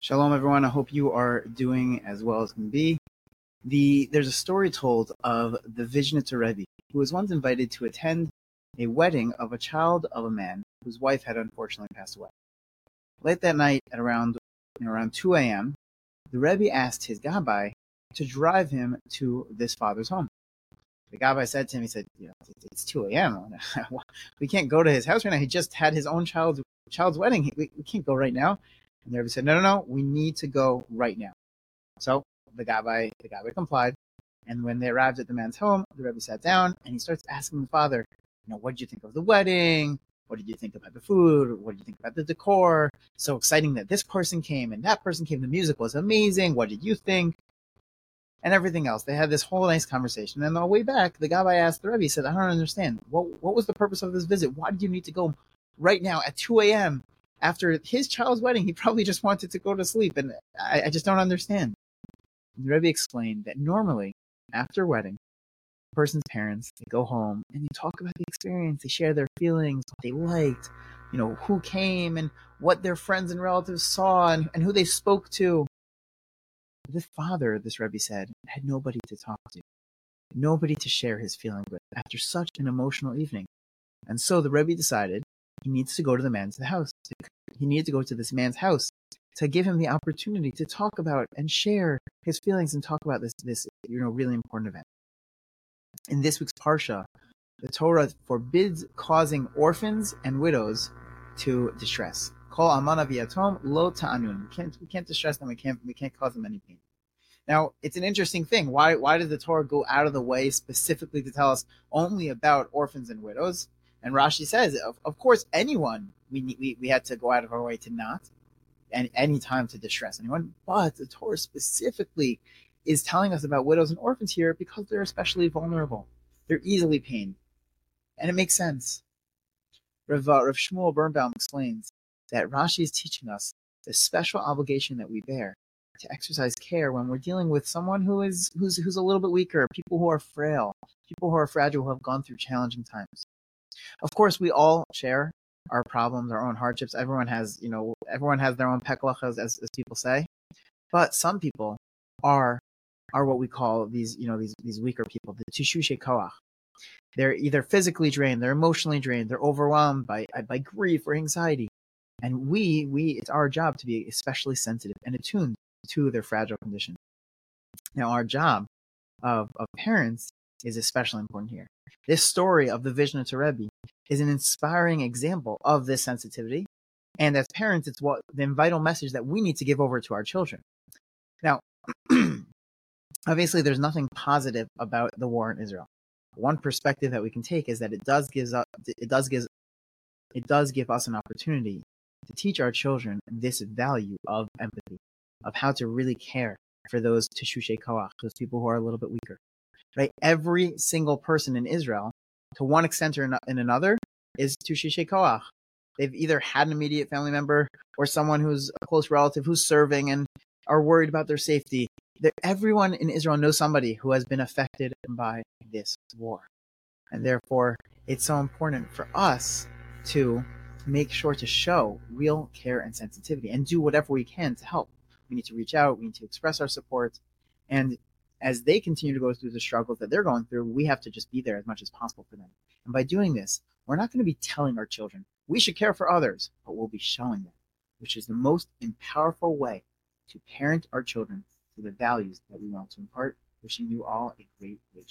Shalom, everyone. I hope you are doing as well as can be. The there's a story told of the Vizhnitzer Rebbe, who was once invited to attend a wedding of a child of a man whose wife had unfortunately passed away. Late that night, at around around 2 a.m., the Rebbe asked his gabbai to drive him to this father's home. The gabbai said to him, he said, you know, it's 2 a.m. we can't go to his house right now. He just had his own child child's wedding. We, we can't go right now. And the Rebbe said, no, no, no, we need to go right now. So the gabbai, the gabbai complied. And when they arrived at the man's home, the Rebbe sat down and he starts asking the father, you know, what did you think of the wedding? What did you think about the food? What did you think about the decor? So exciting that this person came and that person came. The music was amazing. What did you think? And everything else. They had this whole nice conversation. And on the way back, the gabbai asked the Rebbe, he said, I don't understand. What, what was the purpose of this visit? Why did you need to go right now at 2 a.m. after his child's wedding? He probably just wanted to go to sleep. And I, I just don't understand. The Rebbe explained that normally, after wedding, a person's parents, they go home and they talk about the experience. They share their feelings, what they liked, you know, who came and what their friends and relatives saw and, and who they spoke to. The father, this Rebbe said, had nobody to talk to, nobody to share his feeling with after such an emotional evening. And so the Rebbe decided he needs to go to the man's house. He needs to go to this man's house to give him the opportunity to talk about and share his feelings and talk about this, this you know, really important event. In this week's Parsha, the Torah forbids causing orphans and widows to distress. Call amana viatom lo ta'anun. We can't we can't distress them. We can't we can't cause them any pain. Now it's an interesting thing. Why why did the Torah go out of the way specifically to tell us only about orphans and widows? And Rashi says, of, of course, anyone we, we we had to go out of our way to not, and any time to distress anyone. But the Torah specifically is telling us about widows and orphans here because they're especially vulnerable. They're easily pained, and it makes sense. Rav, uh, Rav Shmuel Birnbaum explains that Rashi is teaching us the special obligation that we bear to exercise care when we're dealing with someone who is who's who's a little bit weaker, people who are frail, people who are fragile, who have gone through challenging times. Of course, we all share our problems, our own hardships. Everyone has, you know, everyone has their own peklachas, as, as people say. But some people are are what we call these, you know, these these weaker people, the teshushe koach. They're either physically drained, they're emotionally drained, they're overwhelmed by by grief or anxiety. And we, we, it's our job to be especially sensitive and attuned to their fragile condition. Now, our job of, of parents is especially important here. This story of the Vizhnitzer Rebbe is an inspiring example of this sensitivity. And as parents, it's what the vital message that we need to give over to our children. Now, obviously, there's nothing positive about the war in Israel. One perspective that we can take is that it does gives up, it does give it does give us an opportunity to teach our children this value of empathy, of how to really care for those teshushe koach, those people who are a little bit weaker. Right? Every single person in Israel, to one extent or in another, is teshushe koach. They've either had an immediate family member or someone who's a close relative who's serving and are worried about their safety. They're, everyone in Israel knows somebody who has been affected by this war. And therefore, it's so important for us to make sure to show real care and sensitivity and do whatever we can to help. We need to reach out, we need to express our support. And as they continue to go through the struggles that they're going through, we have to just be there as much as possible for them. And by doing this, we're not going to be telling our children we should care for others, but we'll be showing them, which is the most powerful way to parent our children to the values that we want to impart. Wishing you all a great week.